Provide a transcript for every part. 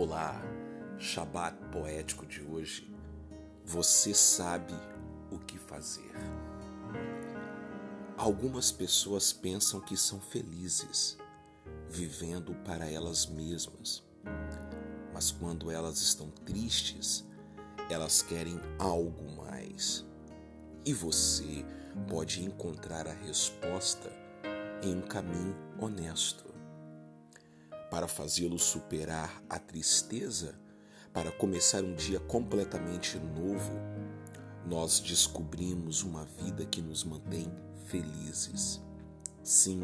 Olá, Shabat poético de hoje. Você sabe o que fazer. Algumas pessoas pensam que são felizes, vivendo para elas mesmas. Mas quando elas estão tristes, elas querem algo mais. E você pode encontrar a resposta em um caminho honesto para fazê-lo superar a tristeza, para começar um dia completamente novo, nós descobrimos uma vida que nos mantém felizes. Sim,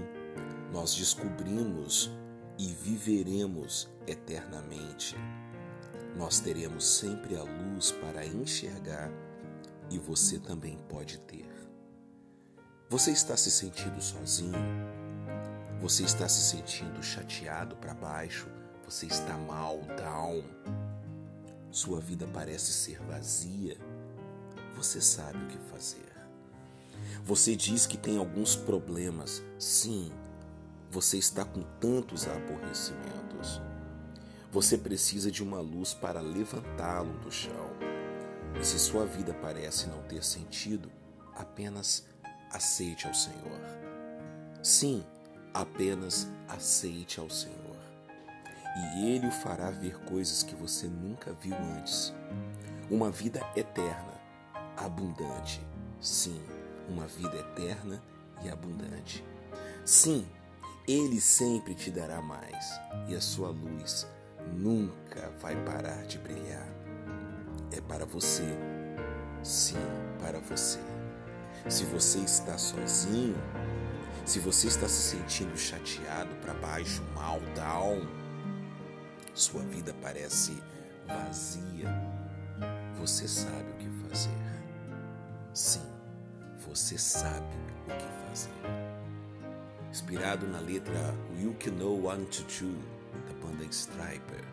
nós descobrimos e viveremos eternamente. Nós teremos sempre a luz para enxergar e você também pode ter. Você está se sentindo sozinho? Você está se sentindo chateado para baixo? Você está mal, down? Sua vida parece ser vazia? Você sabe o que fazer. Você diz que tem alguns problemas. Sim, você está com tantos aborrecimentos. Você precisa de uma luz para levantá-lo do chão. E se sua vida parece não ter sentido, apenas aceite ao Senhor. Sim, Apenas aceite ao Senhor e Ele o fará ver coisas que você nunca viu antes. Uma vida eterna, abundante. Sim, uma vida eterna e abundante. Sim, Ele sempre te dará mais e a sua luz nunca vai parar de brilhar. É para você. Sim, para você. Se você está sozinho, se você está se sentindo chateado para baixo, mal, down, sua vida parece vazia, você sabe o que fazer. Sim, você sabe o que fazer. Inspirado na letra You Can Know One to Two da banda Striper.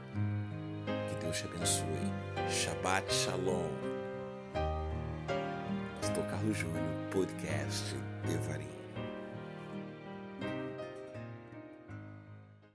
Que Deus te abençoe. Shabbat Shalom. Carlos Júnior, podcast Devarim.